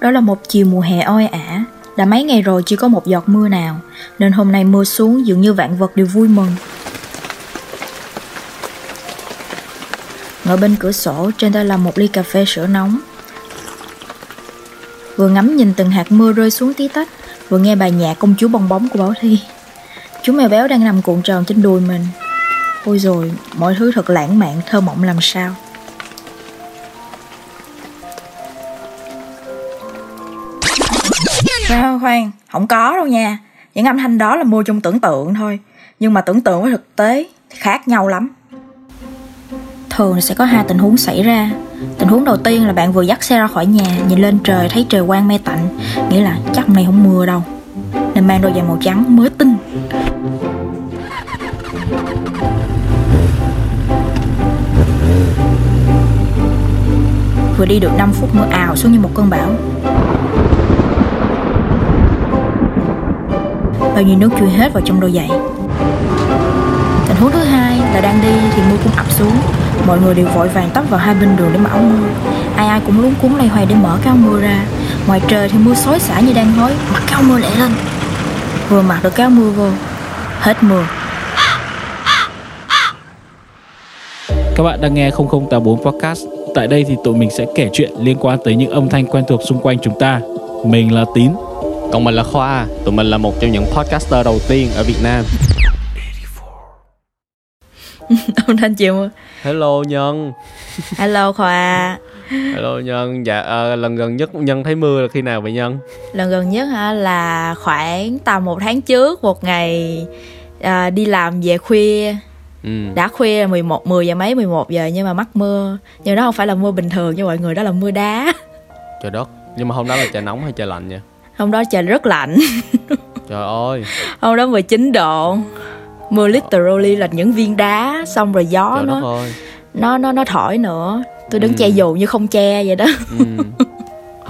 Đó là một chiều mùa hè oi ả, đã mấy ngày rồi chưa có một giọt mưa nào, nên hôm nay mưa xuống dường như vạn vật đều vui mừng. Ngồi bên cửa sổ trên tay là một ly cà phê sữa nóng. Vừa ngắm nhìn từng hạt mưa rơi xuống tí tách, vừa nghe bài nhạc công chúa bong bóng của Bảo Thi. Chú mèo béo đang nằm cuộn tròn trên đùi mình. Ôi rồi, mọi thứ thật lãng mạn, thơ mộng làm sao. Khoan, khoan, không có đâu nha. Những âm thanh đó là mua trong tưởng tượng thôi. Nhưng mà tưởng tượng với thực tế thì khác nhau lắm. Thường sẽ có hai tình huống xảy ra. Tình huống đầu tiên là bạn vừa dắt xe ra khỏi nhà, nhìn lên trời thấy trời quang mây tạnh, nghĩa là chắc hôm nay không mưa đâu. Nên mang đôi giày màu trắng mới tin. Vừa đi được 5 phút mưa ào xuống như một cơn bão bao nhiêu nước chui hết vào trong đôi giày tình huống thứ hai là đang đi thì mưa cũng ập xuống mọi người đều vội vàng tấp vào hai bên đường để mà áo mưa ai ai cũng luống cuốn lay hoay để mở cái áo mưa ra ngoài trời thì mưa xối xả như đang hối mặc cái áo mưa lẹ lên vừa mặc được cái áo mưa vô, hết mưa Các bạn đang nghe 0084 Podcast. Tại đây thì tụi mình sẽ kể chuyện liên quan tới những âm thanh quen thuộc xung quanh chúng ta. Mình là Tín. Còn mình là Khoa, tụi mình là một trong những podcaster đầu tiên ở Việt Nam. âm thanh chịu Hello Nhân. hello khoa Hello Nhân. Dạ ờ, lần gần nhất Nhân thấy mưa là khi nào vậy Nhân? lần gần nhất hả là khoảng tầm một tháng trước một ngày à, đi làm về khuya Ừ. đã khuya 11 10 giờ mấy 11 giờ nhưng mà mắc mưa nhưng đó không phải là mưa bình thường như mọi người đó là mưa đá Trời đất. Nhưng mà hôm đó là trời nóng hay trời lạnh nha? Hôm đó trời rất lạnh Trời ơi. hôm đó 19 độ mưa literally là những viên đá xong rồi gió Trời nó nó nó nó thổi nữa tôi đứng Ừ. che dù như không che vậy đó Ừ.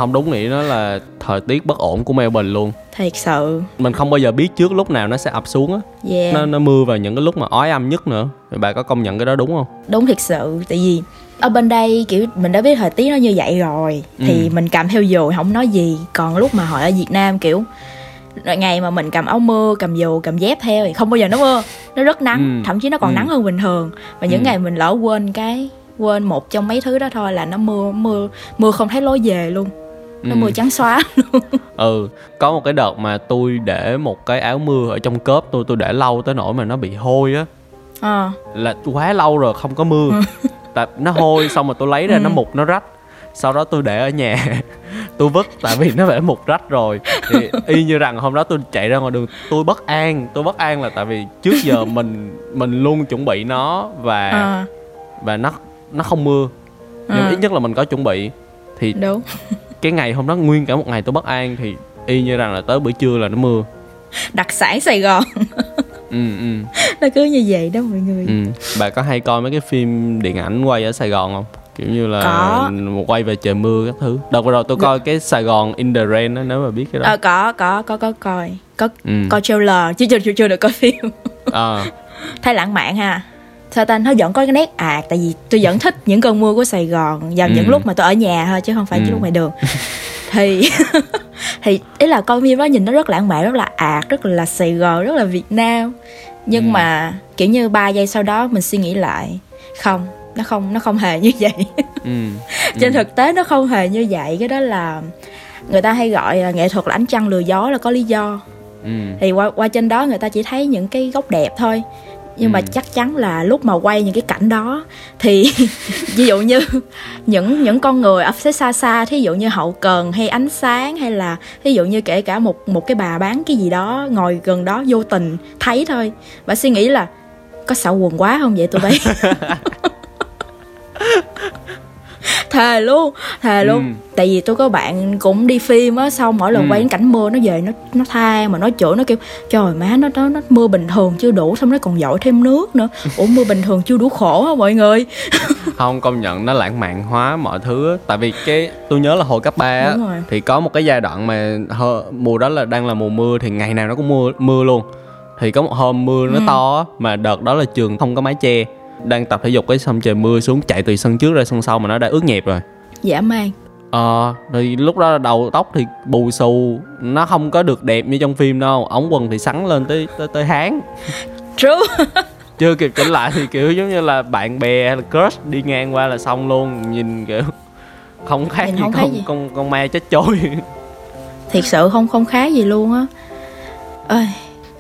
Không đúng nghĩ nó là thời tiết bất ổn của Melbourne luôn. thiệt sự Mình không bao giờ biết trước lúc nào nó sẽ ập xuống á. yeah Nó, nó mưa vào những cái lúc mà ói âm nhất nữa. Thì bà có công nhận cái đó đúng không? đúng thiệt sự tại vì ở bên đây kiểu mình đã biết thời tiết nó như vậy rồi thì Ừ. mình cầm theo dù không nói gì còn lúc mà họ ở Việt Nam kiểu ngày mà mình cầm áo mưa cầm dù cầm dép theo thì không bao giờ nó mưa nó rất nắng Ừ. thậm chí nó còn Ừ. nắng hơn bình thường và những Ừ. ngày mình lỡ quên cái quên một trong mấy thứ đó thôi là nó mưa mưa mưa không thấy lối về luôn nó Ừ. mưa trắng xóa ừ có một cái đợt mà tôi để một cái áo mưa ở trong cốp tôi tôi để lâu tới nỗi mà nó bị hôi á. Ờ. Là quá lâu rồi không có mưa. Tại nó hôi xong rồi tôi lấy ra Ừ. nó mục nó rách. Sau đó tôi để ở nhà. Tôi vứt tại vì nó đã mục rách rồi. Thì y như rằng hôm đó tôi chạy ra ngoài đường tôi bất an tôi bất an là tại vì trước giờ mình mình luôn chuẩn bị nó và ờ. và nó nó không mưa. Nhưng mà ờ, ít nhất là mình có chuẩn bị. Thì đúng cái ngày hôm đó nguyên cả một ngày tôi bất an thì y như rằng là tới bữa trưa là nó mưa. Đặc sản Sài Gòn. Ừ ừ. Nó cứ như vậy đó mọi người. Ừ. Bà có hay coi mấy cái phim điện ảnh quay ở sài gòn không? Kiểu như là Có. quay về trời mưa các thứ. Đợt vừa rồi tôi coi cái sài gòn in the rain đó nếu mà biết cái đó. Ờ có có có có coi. Có ừ. coi trailer. Chứ chưa chưa chưa được coi phim. À, thấy lãng mạn ha sao ta? Nó vẫn có cái nét ạt tại vì tôi vẫn thích những cơn mưa của Sài Gòn vào Ừ. những lúc mà tôi ở nhà thôi chứ không phải Ừ. những lúc ngoài đường. Thì thì ý là coi phim đó nhìn nó rất lãng mạn rất là ạt rất là Sài Gòn rất là Việt Nam. Nhưng Ừ. mà kiểu như ba giây sau đó mình suy nghĩ lại không nó không nó không hề như vậy. Ừ. Trên thực tế nó không hề như vậy cái đó là người ta hay gọi là nghệ thuật là ánh trăng lừa gió là có lý do. Ừ. Thì qua qua trên đó người ta chỉ thấy những cái góc đẹp thôi nhưng mà Ừ. chắc chắn là lúc mà quay những cái cảnh đó thì ví dụ như những những con người ở phía xa xa thí dụ như hậu cần hay ánh sáng hay là ví dụ như kể cả một một cái bà bán cái gì đó ngồi gần đó vô tình thấy thôi và suy nghĩ là có xạo quần quá không vậy tụi bay thề luôn thề luôn Ừ. tại vì tôi có bạn cũng đi phim á xong mỗi lần Ừ. quay đến cảnh mưa nó về nó nó than mà nó chửi nó kêu trời má nó nó, nó mưa bình thường chưa đủ xong nó còn dội thêm nước nữa ủa mưa bình thường chưa đủ khổ hả mọi người không công nhận nó lãng mạn hóa mọi thứ á. tại vì cái tôi nhớ là hồi cấp 3 á thì có một cái giai đoạn mà hơ, mùa đó là đang là mùa mưa thì ngày nào nó cũng mưa mưa luôn thì có một hôm mưa nó Ừ. to á mà đợt đó là trường không có mái che đang tập thể dục cái xong trời mưa xuống chạy từ sân trước ra sân sau mà nó đã ướt nhẹp rồi. Dã man ờ thì lúc đó đầu tóc thì bù xù nó không có được đẹp như trong phim đâu ống quần thì sắn lên tới tới tới háng. True. Chưa kịp chỉnh lại thì kiểu giống như là bạn bè hay là crush đi ngang qua là xong luôn nhìn kiểu không khác Nhìn gì không khác con gì. con con ma chết trôi thiệt sự không không khá gì luôn á. Ơi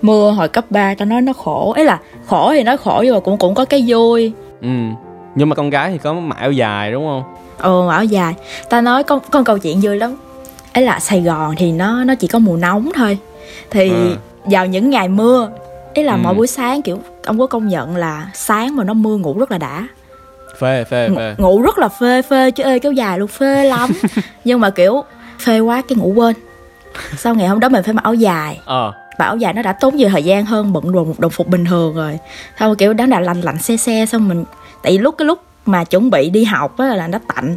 mưa hồi cấp 3 tao nói nó khổ. Ấy là khổ thì nói khổ nhưng mà cũng cũng có cái vui. Ừ. Nhưng mà con gái thì có mặc áo dài đúng không? Ừ áo dài. Ta nói con con câu chuyện vui lắm. Ấy là sài gòn thì nó nó chỉ có mùa nóng thôi. Thì Ừ. vào những ngày mưa ấy là Ừ. mỗi buổi sáng kiểu ông có công nhận là sáng mà nó mưa ngủ rất là đã. Phê phê Ng- phê. ngủ rất là phê phê chứ ê kéo dài luôn phê lắm. Nhưng mà kiểu phê quá cái ngủ quên. Sau ngày hôm đó mình phải mặc áo dài. Ờ áo dài nó đã tốn nhiều thời gian hơn bận đồ một đồng phục bình thường rồi. Rồi kiểu đó là lạnh lạnh xe xe xong mình tại vì lúc cái lúc mà chuẩn bị đi học á là nó tạnh.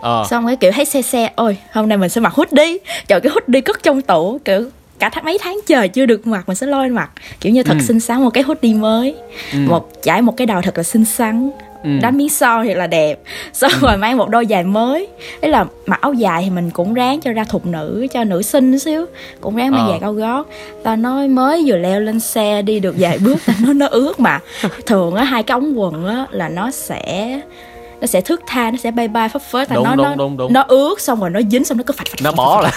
Ờ. Xong cái kiểu thấy xe xe ôi hôm nay mình sẽ mặc hoodie. Trời cái hoodie cất trong tủ kiểu cả tháng mấy tháng trời chưa được mặc mình sẽ lôi mặc. Kiểu như thật Ừ. xinh xắn một cái hoodie mới. Ừ. một chải một cái đầu thật là xinh xắn ừ. đánh miếng son thì là đẹp xong rồi mang một đôi giày mới đấy là mặc áo dài thì mình cũng ráng cho ra thục nữ cho nữ sinh xíu cũng ráng mang Ờ. giày cao gót ta nói mới vừa leo lên xe đi được vài bước ta nói nó ướt mà thường á hai cái ống quần á là nó sẽ nó sẽ thước tha nó sẽ bay bay phấp phới Đúng, nói đúng, nó đúng, đúng. nó ướt xong rồi nó dính xong nó cứ phạch phạch Nó phạch, bó phạch.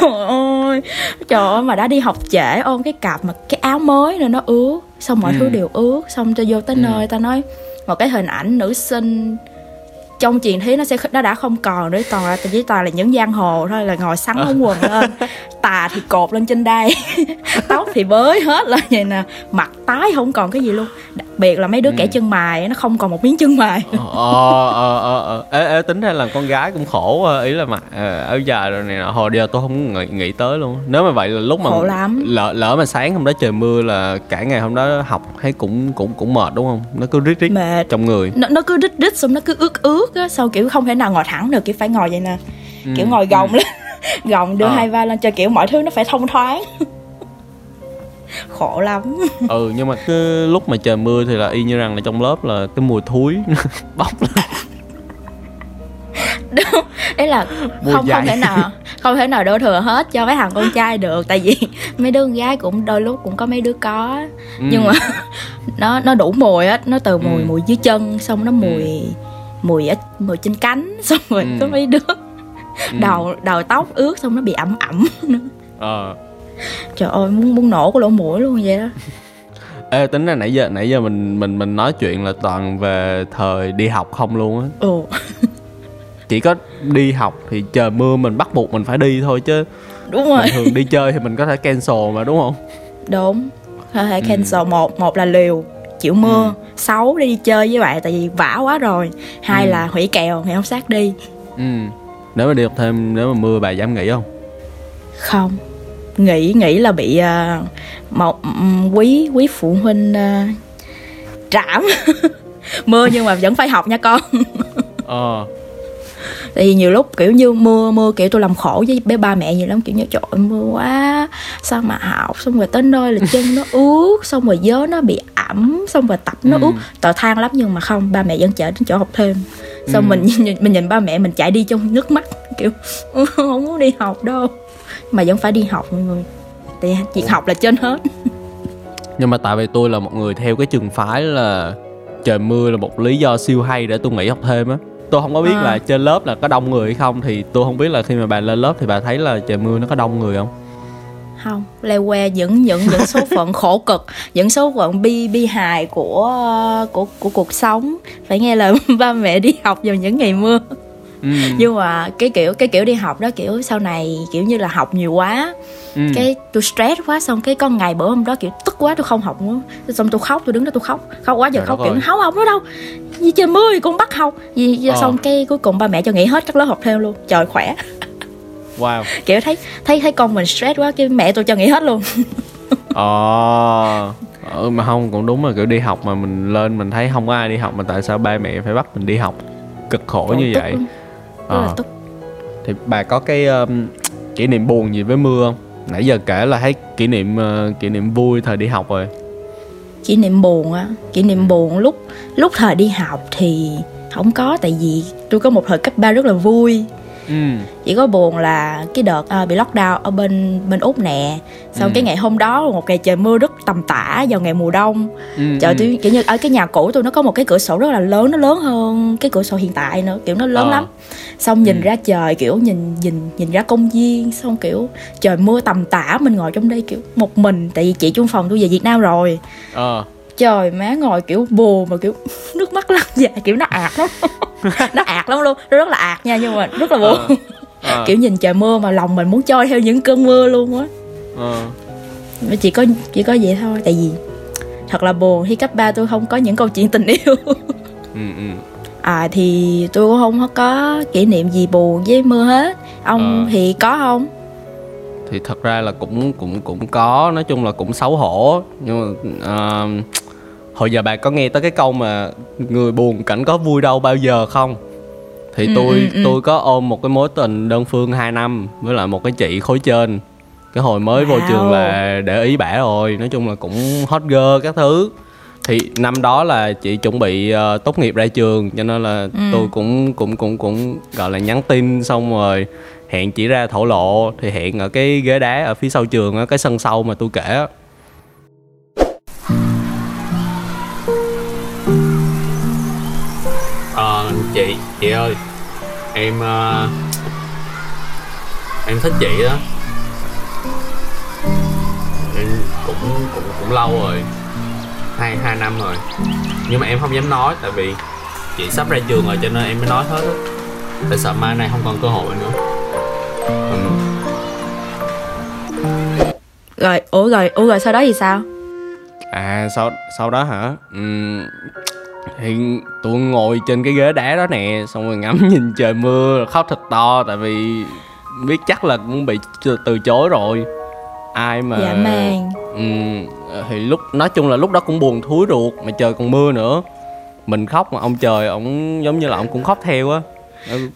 Trời ơi Trời ơi mà đã đi học trễ ôm cái cặp mà cái áo mới rồi nó ướt Xong mọi Ừ. thứ đều ướt Xong cho vô tới Ừ. nơi ta nói Một cái hình ảnh nữ sinh trong truyền thuyết nó sẽ nó đã không còn nữa toàn là chỉ toàn là những giang hồ thôi là ngồi sắn ống quần lên tà thì cột lên trên đây tóc thì bới hết lên vậy nè mặt tái không còn cái gì luôn biệt là mấy đứa Ừ. kẻ chân mày nó không còn một miếng chân mày ờ ờ ờ ờ ê, tính ra là con gái cũng khổ ờ, ý là mặc ờ, áo dài rồi này nọ hồi giờ tôi không nghĩ, nghĩ tới luôn nếu mà vậy là lúc mà Khổ lắm. lỡ lỡ mà sáng hôm đó trời mưa là cả ngày hôm đó học thấy cũng cũng cũng mệt đúng không? Nó cứ rít rít mệt. trong người. Nó, nó cứ rít rít xong nó cứ ướt ướt á sau kiểu không thể nào ngồi thẳng được kiểu phải ngồi vậy nè. Ừ, kiểu ngồi gồng lên gồng đưa Ờ. hai vai lên cho kiểu mọi thứ nó phải thông thoáng khổ lắm ừ nhưng mà cứ lúc mà trời mưa thì là y như rằng là trong lớp là cái mùi thúi bốc lên đấy là Mùi không dại. không thể nào không thể nào đổ thừa hết cho mấy thằng con trai được tại vì mấy đứa con gái cũng đôi lúc cũng có mấy đứa có Ừ. nhưng mà nó nó đủ mùi á nó từ mùi Ừ. mùi dưới chân xong nó mùi mùi ở mùi trên cánh xong rồi Ừ. có mấy đứa Ừ. đầu đầu tóc ướt xong nó bị ẩm ẩm nữa ờ trời ơi muốn muốn nổ cái lỗ mũi luôn vậy đó. Ê tính ra nãy giờ nãy giờ mình mình mình nói chuyện là toàn về thời đi học không luôn á. Ừ. Chỉ có đi học thì trời mưa mình bắt buộc mình phải đi thôi chứ. Đúng rồi. Bình thường đi chơi thì mình có thể cancel mà đúng không? Đúng. Có thể Ừ. cancel một một là liều chịu mưa. Sáu đi chơi với bạn tại vì vả quá rồi. Hai Ừ. là hủy kèo ngày hôm sát đi. Ừ. Nếu mà đi học thêm nếu mà mưa bà dám nghỉ không? Không nghĩ nghĩ là bị à, một ừm, quý quý phụ huynh à, trảm. Mưa nhưng mà vẫn phải học nha con. Ờ. Tại vì nhiều lúc kiểu như mưa mưa kiểu tôi làm khổ với bé ba mẹ nhiều lắm kiểu như trời ơi, mưa quá sao mà học? Xong rồi tới nơi là chân nó ướt xong rồi gió nó bị ẩm xong rồi tập nó Ừ. ướt. Tội than lắm nhưng mà không ba mẹ vẫn chở đến chỗ học thêm. Xong Ừ. mình mình nhìn ba mẹ mình chạy đi trong nước mắt kiểu "Ừ, không muốn đi học đâu mà vẫn phải đi học mọi người. Tại việc học là trên hết. Nhưng mà tại vì tôi là một người theo cái trường phái là trời mưa là một lý do siêu hay để tôi nghỉ học thêm á. Tôi không có biết À. là trên lớp là có đông người hay không thì tôi không biết là khi mà bà lên lớp thì bà thấy là trời mưa nó có đông người không? Không leo que những những những số phận khổ cực những số phận bi bi hài của của của cuộc sống. Phải nghe lời ba mẹ đi học vào những ngày mưa ừ. nhưng mà cái kiểu cái kiểu đi học đó kiểu sau này kiểu như là học nhiều quá ừ. cái tôi stress quá xong cái con ngày bữa hôm đó kiểu tức quá tôi không học nữa. Xong tôi khóc tôi đứng đó tôi khóc. Khóc quá giờ Trời khóc kiểu không học nữa đâu vì trời mưa cũng bắt học. Vì vì Ờ. xong cái cuối cùng ba mẹ cho nghỉ hết các lớp học thêm luôn. Trời khỏe. Wow. Kiểu thấy thấy thấy con mình stress quá cái mẹ tôi cho nghỉ hết luôn. Ờ. Ừ, mà không cũng đúng là kiểu đi học mà mình lên mình thấy không có ai đi học mà tại sao ba mẹ phải bắt mình đi học? Cực khổ như Tức vậy. luôn. Rất là Ờ. tức thì bà có cái um, kỷ niệm buồn gì với mưa không? Nãy giờ kể là thấy kỷ niệm ờ, kỷ niệm vui thời đi học rồi. Kỷ niệm buồn á kỷ niệm buồn lúc lúc thời đi học thì không có tại vì tôi có một thời cấp 3 rất là vui ừ chỉ có buồn là cái đợt uh, bị lockdown ở bên bên úc nè xong Ừ. cái ngày hôm đó một ngày trời mưa rất tầm tã vào ngày mùa đông ừ, trời ừ. tôi kiểu như ở cái nhà cũ tôi nó có một cái cửa sổ rất là lớn nó lớn hơn cái cửa sổ hiện tại nữa kiểu nó lớn Ờ. lắm xong nhìn Ừ. ra trời kiểu nhìn nhìn nhìn ra công viên xong kiểu trời mưa tầm tã mình ngồi trong đây kiểu một mình tại vì chị chung phòng tôi về việt nam rồi ờ trời má ngồi kiểu buồn mà kiểu nước mắt lăn dài kiểu nó ạt lắm. Nó ạt lắm luôn nó rất là ạt nha nhưng mà rất là buồn Ờ. ờ, kiểu nhìn trời mưa mà lòng mình muốn trôi theo những cơn mưa luôn á. Ờ. chỉ có chỉ có vậy thôi tại vì thật là buồn khi cấp 3 tôi không có những câu chuyện tình yêu. Ừ ừ. À thì tôi cũng không có kỷ niệm gì buồn với mưa hết. Ông Ờ. thì có không? Thì thật ra là cũng cũng cũng có nói chung là cũng xấu hổ. Nhưng mà ờ, hồi giờ bà có nghe tới cái câu mà người buồn cảnh có vui đâu bao giờ không thì Ừ, tôi ừ, ừ. tôi có ôm một cái mối tình đơn phương 2 năm với lại một cái chị khối trên cái hồi mới vô Wow. trường là để ý bả rồi nói chung là cũng hot girl các thứ thì năm đó là chị chuẩn bị ờ, tốt nghiệp ra trường cho nên là Ừ. tôi cũng cũng cũng cũng gọi là nhắn tin xong rồi hẹn chỉ ra thổ lộ thì hẹn ở cái ghế đá ở phía sau trường á cái sân sau mà tôi kể á chị? Chị ơi em ờ, em thích chị đó. Em cũng cũng cũng lâu rồi hai hai năm rồi. Nhưng mà em không dám nói tại vì chị sắp ra trường rồi cho nên em mới nói hết á. Tại sợ mai này không còn cơ hội nữa. Ừ. rồi ủa rồi ủa rồi sau đó thì sao? À sau sau đó hả? Ừm, thì tôi ngồi trên cái ghế đá đó nè xong rồi ngắm nhìn trời mưa khóc thật to tại vì biết chắc là cũng bị từ chối rồi. Ai mà dạ man Ừm, thì lúc nói chung là lúc đó cũng buồn thúi ruột mà trời còn mưa nữa. Mình khóc mà ông trời ông giống như là ông cũng khóc theo á.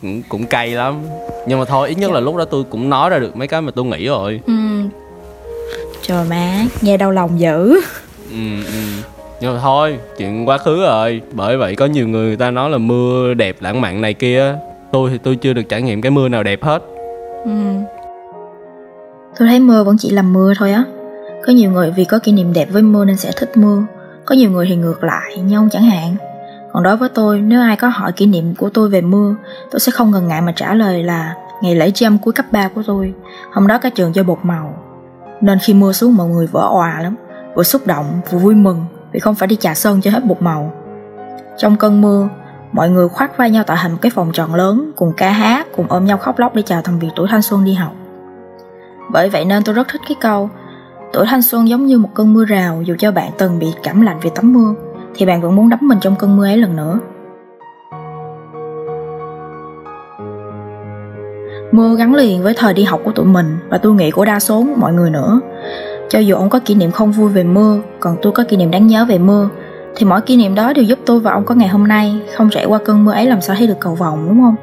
Cũng, cũng cay lắm. Nhưng mà thôi ít nhất là lúc đó tôi cũng nói ra được mấy cái mà tôi nghĩ rồi. Ừ. trời má nghe đau lòng dữ. Ừ, ừ nhưng mà thôi, chuyện quá khứ rồi. Bởi vậy có nhiều người người ta nói là mưa đẹp lãng mạn này kia. Tôi thì tôi chưa được trải nghiệm cái mưa nào đẹp hết. Ừ. tôi thấy mưa vẫn chỉ là mưa thôi á. Có nhiều người vì có kỷ niệm đẹp với mưa nên sẽ thích mưa. Có nhiều người thì ngược lại, như ông chẳng hạn. Còn đối với tôi, nếu ai có hỏi kỷ niệm của tôi về mưa, tôi sẽ không ngần ngại mà trả lời là ngày lễ tri âm cuối cấp 3 của tôi. Hôm đó cả trường chơi bột màu. Nên khi mưa xuống, mọi người vỡ òa lắm. Vừa xúc động vừa vui mừng vì không phải đi trà sơn cho hết bột màu. Trong cơn mưa, mọi người khoác vai nhau tạo thành một cái phòng tròn lớn, cùng ca hát cùng ôm nhau khóc lóc để chào thằng việc tuổi thanh xuân đi học. Bởi vậy nên tôi rất thích cái câu, tuổi thanh xuân giống như một cơn mưa rào, dù cho bạn từng bị cảm lạnh vì tắm mưa, thì bạn vẫn muốn đắm mình trong cơn mưa ấy lần nữa. Mưa gắn liền với thời đi học của tụi mình và tôi nghĩ của đa số mọi người nữa cho dù ông có kỷ niệm không vui về mưa, còn tôi có kỷ niệm đáng nhớ về mưa, thì mỗi kỷ niệm đó đều giúp tôi và ông có ngày hôm nay không trải qua cơn mưa ấy làm sao thấy được cầu vồng, đúng không?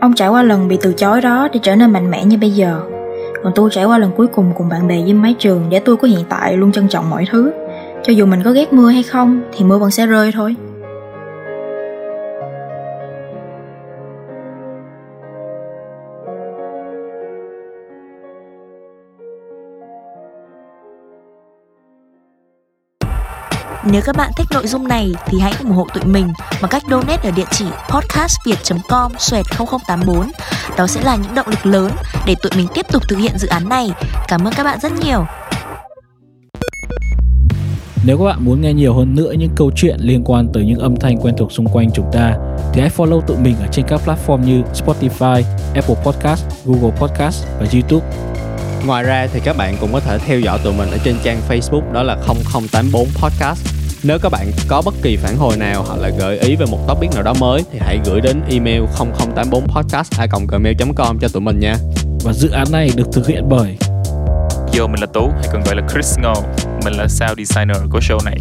Ông trải qua lần bị từ chối đó để trở nên mạnh mẽ như bây giờ. Còn tôi trải qua lần cuối cùng cùng bạn bè với mái trường để tôi có hiện tại luôn trân trọng mọi thứ. Cho dù mình có ghét mưa hay không, thì mưa vẫn sẽ rơi thôi. Nếu các bạn thích nội dung này thì hãy ủng hộ tụi mình bằng cách donate ở địa chỉ podcastviet.com xoẹt 0084. Đó sẽ là những động lực lớn để tụi mình tiếp tục thực hiện dự án này. Cảm ơn các bạn rất nhiều. Nếu các bạn muốn nghe nhiều hơn nữa những câu chuyện liên quan tới những âm thanh quen thuộc xung quanh chúng ta thì hãy follow tụi mình ở trên các platform như Spotify, Apple Podcast, Google Podcast và YouTube. Ngoài ra thì các bạn cũng có thể theo dõi tụi mình ở trên trang Facebook đó là 0084 Podcast. Nếu các bạn có bất kỳ phản hồi nào hoặc là gợi ý về một topic nào đó mới thì hãy gửi đến email 0084 podcast@gmail.com cho tụi mình nha. Và dự án này được thực hiện bởi Yo, mình là Tú, hay còn gọi là Chris Ngô. Mình là sound designer của show này.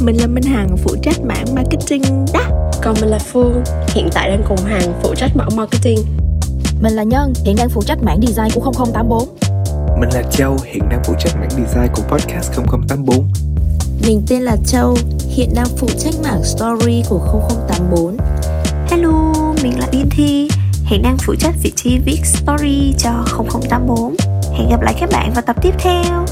Mình là Minh Hằng phụ trách mảng marketing đó Còn mình là Phương, hiện tại đang cùng Hằng phụ trách mảng marketing. mình là nhân hiện đang phụ trách mảng design của 0084 Mình là Châu, hiện đang phụ trách mảng design của podcast 0084. Mình tên là Châu, hiện đang phụ trách mảng story của 0084. Hello, mình là Yên Thi, hiện đang phụ trách vị trí viết story cho 0084. Hẹn gặp lại các bạn vào tập tiếp theo.